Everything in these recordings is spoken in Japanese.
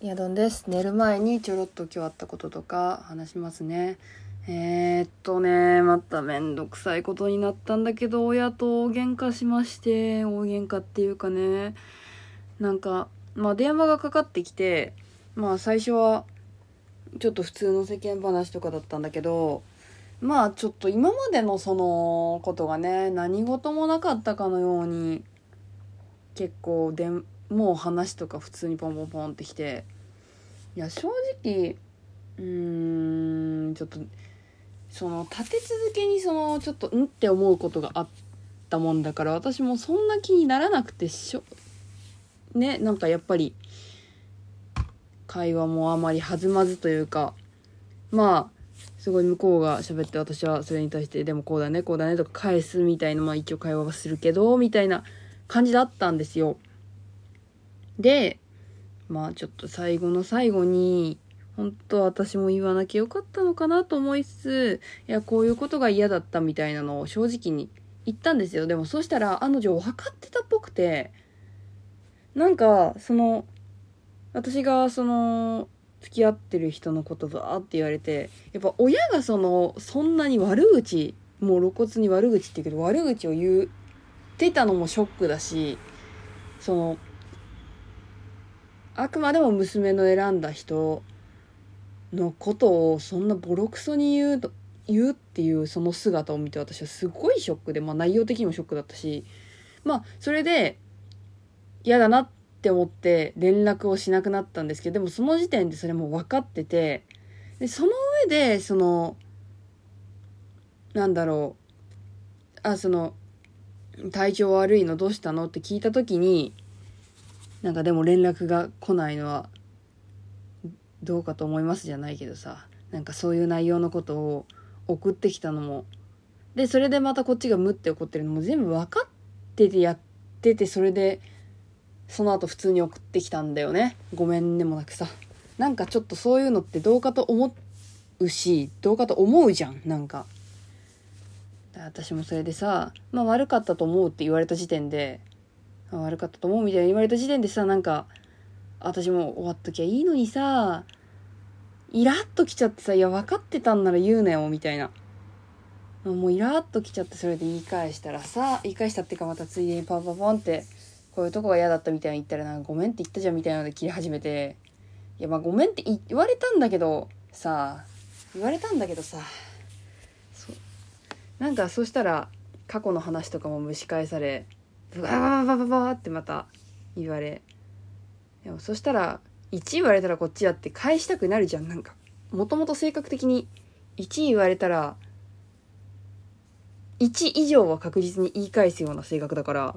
やどんです。寝る前にちょろっと今日あったこととか話しますね。えー、っとねまためんどくさいことになったんだけど親と大喧嘩しまして大喧嘩っていうかね。なんかまあ電話がかかってきてまあ最初はちょっと普通の世間話とかだったんだけどまあちょっと今までのそのことがね何事もなかったかのように結構でもう話とか普通にポンポンポンってきていや正直うーんちょっとその立て続けにそのちょっとうんって思うことがあったもんだから私もそんな気にならなくてしょねなんかやっぱり会話もあまり弾まずというかまあすごい向こうが喋って私はそれに対してでもこうだねこうだねとか返すみたいなまあ一応会話はするけどみたいな感じだったんですよ。でまあちょっと最後の最後に本当私も言わなきゃよかったのかなと思いつついやこういうことが嫌だったみたいなのを正直に言ったんですよ。でもそしたら案の定分かってたっぽくてなんかその私がその付き合ってる人のことバーって言われてやっぱ親がそのそんなに悪口もう露骨に悪口って言うけど悪口を言ってたのもショックだしそのあくまでも娘の選んだ人のことをそんなボロクソに言うと言うっていうその姿を見て私はすごいショックで、まあ、内容的にもショックだったしまあそれで嫌だなって思って連絡をしなくなったんですけどでもその時点でそれも分かっててでその上でそのなんだろうあその体調悪いのどうしたのって聞いた時になんかでも連絡が来ないのはどうかと思いますじゃないけどさなんかそういう内容のことを送ってきたのも。でそれでまたこっちがムって怒ってるのも全部分かっててやっててそれでその後普通に送ってきたんだよね。ごめんねもなくさ。なんかちょっとそういうのってどうかと思うしどうかと思うじゃんなんか。私もそれでさまあ悪かったと思うって言われた時点で悪かったと思うみたいに言われた時点でさなんか私も終わっときゃいいのにさイラッときちゃってさ「いや分かってたんなら言うなよ」みたいな。もうイラッときちゃってそれで言い返したらさ言い返したっていうかまたついでにパンパンパンってこういうとこが嫌だったみたいに言ったらなんかごめんって言ったじゃんみたいなので切り始めて。いやまあごめんって言われたんだけどさ言われたんだけどさそなんかそしたら過去の話とかも蒸し返されブワーババババってまた言われでもそしたら1言われたらこっちやって返したくなるじゃんなんかもともと性格的に1言われたら1以上は確実に言い返すような性格だから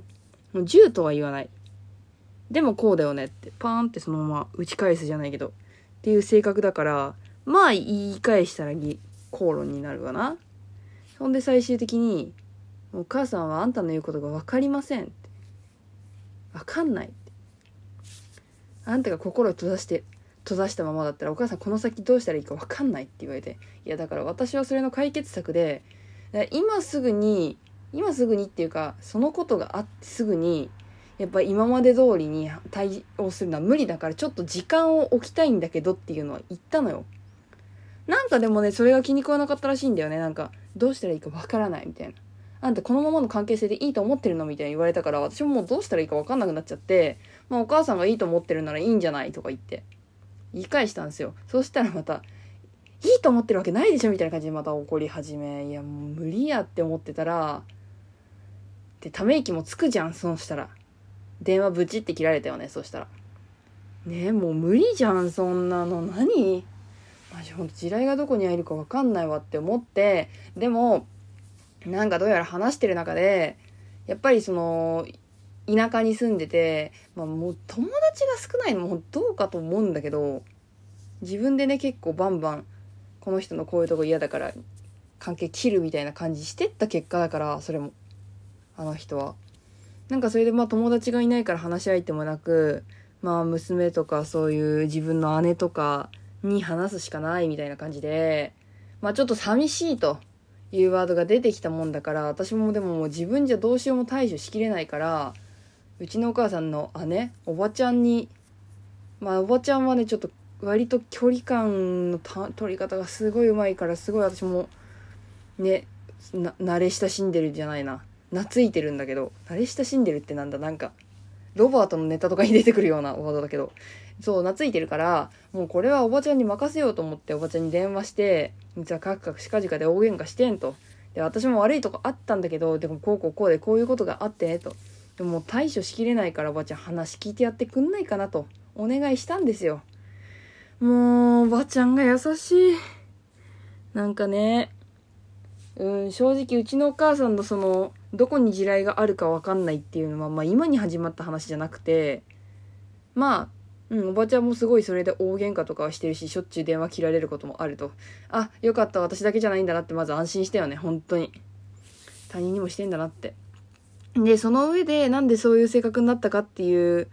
もう10とは言わないでもこうだよねってパーンってそのまま打ち返すじゃないけどっていう性格だからまあ言い返したら口論になるわなほんで最終的に「お母さんはあんたの言うことが分かりません」って「分かんない」って。あんたが心を閉ざして閉ざしたままだったらお母さんこの先どうしたらいいか分かんないって言われていやだから私はそれの解決策で今すぐに今すぐにっていうかそのことがあってすぐにやっぱ今まで通りに対応するのは無理だからちょっと時間を置きたいんだけどっていうのは言ったのよ。なんかでもねそれが気に食わなかったらしいんだよね。なんかどうしたらいいかわからないみたいな。あんたこのままの関係性でいいと思ってるのみたいに言われたから私ももうどうしたらいいか分かんなくなっちゃってまあお母さんがいいと思ってるならいいんじゃないとか言って言い返したんですよ。そしたらまたいいと思ってるわけないでしょみたいな感じでまた怒り始めいやもう無理やって思ってたらでため息もつくじゃんそうしたら。電話ブチって切られたよねそしたら。ねえもう無理じゃんそんなの。何?マジほんと地雷がどこに入るか分かんないわって思ってでもなんかどうやら話してる中でやっぱりその田舎に住んでて、まあ、もう友達が少ないのもどうかと思うんだけど自分でね結構バンバンこの人のこういうとこ嫌だから関係切るみたいな感じしてった結果だからそれもあの人は。なんかそれでまあ友達がいないから話し相手もなくまあ娘とかそういう自分の姉とかに話すしかないみたいな感じでまあちょっと寂しいというワードが出てきたもんだから私もでももう自分じゃどうしようも対処しきれないからうちのお母さんの姉おばちゃんにまあおばちゃんはねちょっと割と距離感のた取り方がすごい上手いからすごい私もねな慣れ親しんでるじゃないな。懐いてるんだけど慣れ親しんでるってなんだなんか。ロバートのネタとかに出てくるようなワードだけど。そう懐いてるからもうこれはおばちゃんに任せようと思っておばちゃんに電話して実はカクカクしかじかで大喧嘩してんと。で私も悪いとこあったんだけどでもこうこうこうでこういうことがあってねと。でも対処しきれないからおばちゃん話聞いてやってくんないかなと。お願いしたんですよ。もうおばちゃんが優しい。なんかねうん正直うちのお母さんのそのどこに地雷があるか分かんないっていうのは、まあ、今に始まった話じゃなくてまあうん、おばちゃんもすごいそれで大喧嘩とかはしてるししょっちゅう電話切られることもあると。あよかった私だけじゃないんだなってまず安心したよね本当に。他人にもしてんだなって。でその上でなんでそういう性格になったかっていう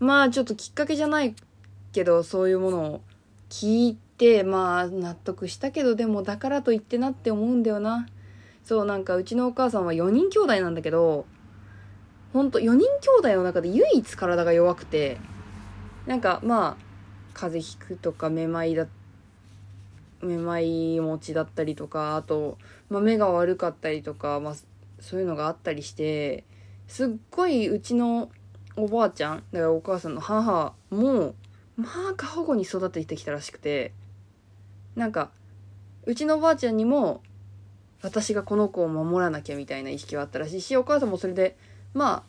まあちょっときっかけじゃないけどそういうものを聞いてまあ納得したけどでもだからといってなって思うんだよな。そうなんかうちのお母さんは4人兄弟なんだけどほんと4人兄弟の中で唯一体が弱くてなんかまあ風邪ひくとかめまいだめまい持ちだったりとかあと、まあ、目が悪かったりとか、まあ、そういうのがあったりしてすっごいうちのおばあちゃんだからお母さんの母もまあ過保護に育ててきたらしくてなんかうちのおばあちゃんにも私がこの子を守らなきゃみたいな意識はあったらしいしお母さんもそれでま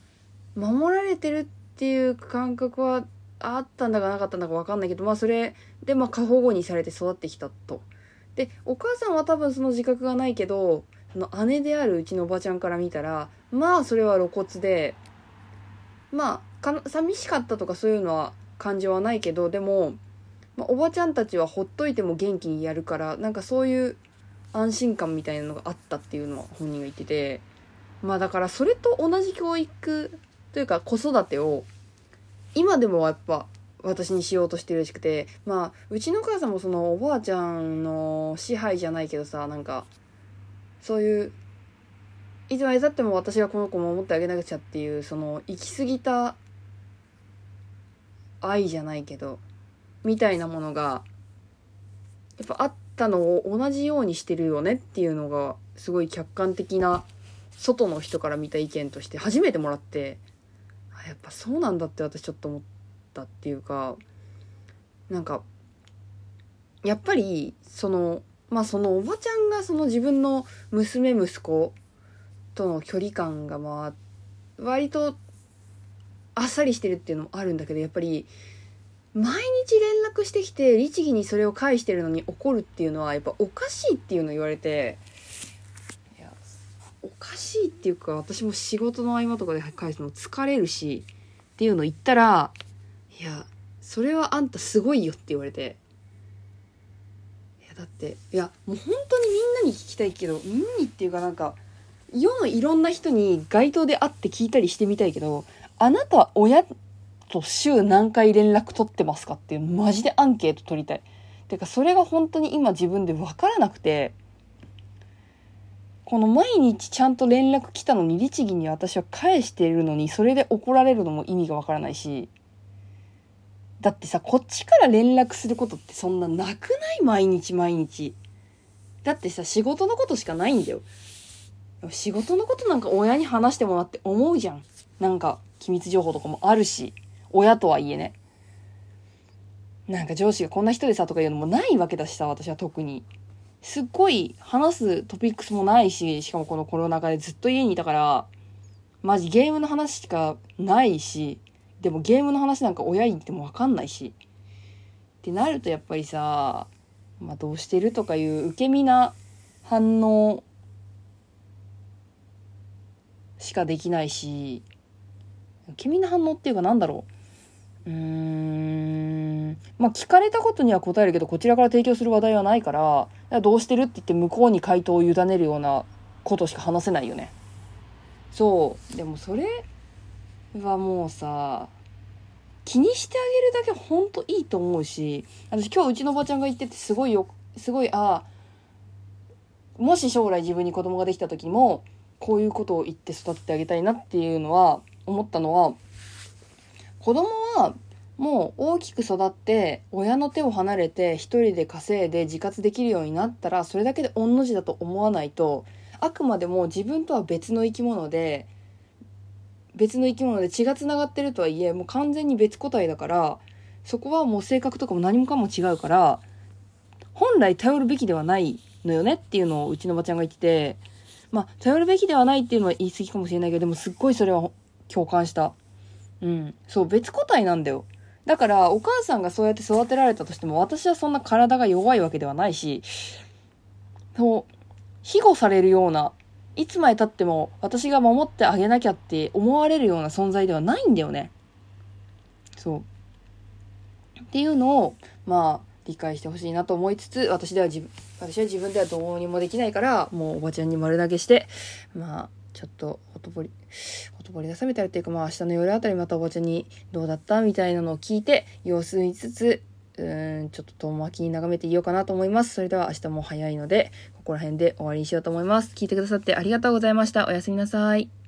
あ守られてるっていう感覚はあったんだかなかったんだか分かんないけどまあそれでまあ過保護にされて育ってきたと。でお母さんは多分その自覚がないけどその姉であるうちのおばちゃんから見たらまあそれは露骨でまあか寂しかったとかそういうのは感情はないけどでも、まあ、おばちゃんたちはほっといても元気にやるからなんかそういう安心感みたいなのがあったっていうのは本人が言っててまあだからそれと同じ教育というか子育てを今でもやっぱ私にしようとしてるらしくてまあうちの母さんもそのおばあちゃんの支配じゃないけどさなんかそういういつまでたっても私がこの子守ってあげなくちゃっていうその行き過ぎた愛じゃないけどみたいなものがやっぱあったのを同じようにしてるよねっていうのがすごい客観的な外の人から見た意見として初めてもらってやっぱそうなんだって私ちょっと思ったっていうかなんかやっぱりそのまあそのおばちゃんがその自分の娘息子との距離感がまあ割とあっさりしてるっていうのもあるんだけどやっぱり毎日連絡してきて律儀にそれを返してるのに怒るっていうのはやっぱおかしいっていうのを言われていやおかしいっていうか私も仕事の合間とかで返すの疲れるしっていうの言ったらいやそれはあんたすごいよって言われて。いやだっていやもう本当にみんなに聞きたいけどみんなにっていうかなんか世のいろんな人に街頭で会って聞いたりしてみたいけどあなたは親と週何回連絡取ってますかっていうマジでアンケート取りたい。てかそれが本当に今自分で分からなくてこの毎日ちゃんと連絡来たのに律儀に私は返しているのにそれで怒られるのも意味がわからないしだってさこっちから連絡することってそんななくない毎日毎日。だってさ仕事のことしかないんだよ。仕事のことなんか親に話してもらって思うじゃん。なんか機密情報とかもあるし、親とはいえね。なんか上司がこんな人でさとかいうのもないわけだしさ、私は特に。すっごい話すトピックスもないし、しかもこのコロナ禍でずっと家にいたから、マジゲームの話しかないし、でもゲームの話なんか親に言ってもわかんないし。ってなるとやっぱりさ、まあどうしてるとかいう受け身な反応しかできないし、君の反応っていうかなんだろう。うん。まあ、聞かれたことには答えるけど、こちらから提供する話題はないから、どうしてるって言って向こうに回答を委ねるようなことしか話せないよね。そう。でもそれはもうさ、気にしてあげるだけほんといいと思うし、私今日うちのおばちゃんが言っててすごいよ、すごい、ああ、もし将来自分に子供ができた時も、こういうことを言って育ててあげたいなっていうのは思ったのは子供はもう大きく育って親の手を離れて一人で稼いで自活できるようになったらそれだけで御の字だと思わないとあくまでも自分とは別の生き物で別の生き物で血がつながってるとはいえもう完全に別個体だからそこはもう性格とかも何もかも違うから本来頼るべきではないのよねっていうのをうちのおばちゃんが言っててまあ頼るべきではないっていうのは言い過ぎかもしれないけどでもすっごいそれは共感した。うん。そう別個体なんだよ。だからお母さんがそうやって育てられたとしても私はそんな体が弱いわけではないしそう庇護されるようないつまでたっても私が守ってあげなきゃって思われるような存在ではないんだよね。そう。っていうのをまあ理解してほしいなと思いつつ私では自分私は自分ではどうにもできないからもうおばちゃんに丸投げしてまあちょっとほとぼりほとぼりが冷めたりっていうかまあ明日の夜あたりまたおばちゃんにどうだったみたいなのを聞いて様子見つつうーんちょっと遠巻きに眺めていようかなと思います。それでは明日も早いのでここら辺で終わりにしようと思います。聞いてくださってありがとうございました。おやすみなさい。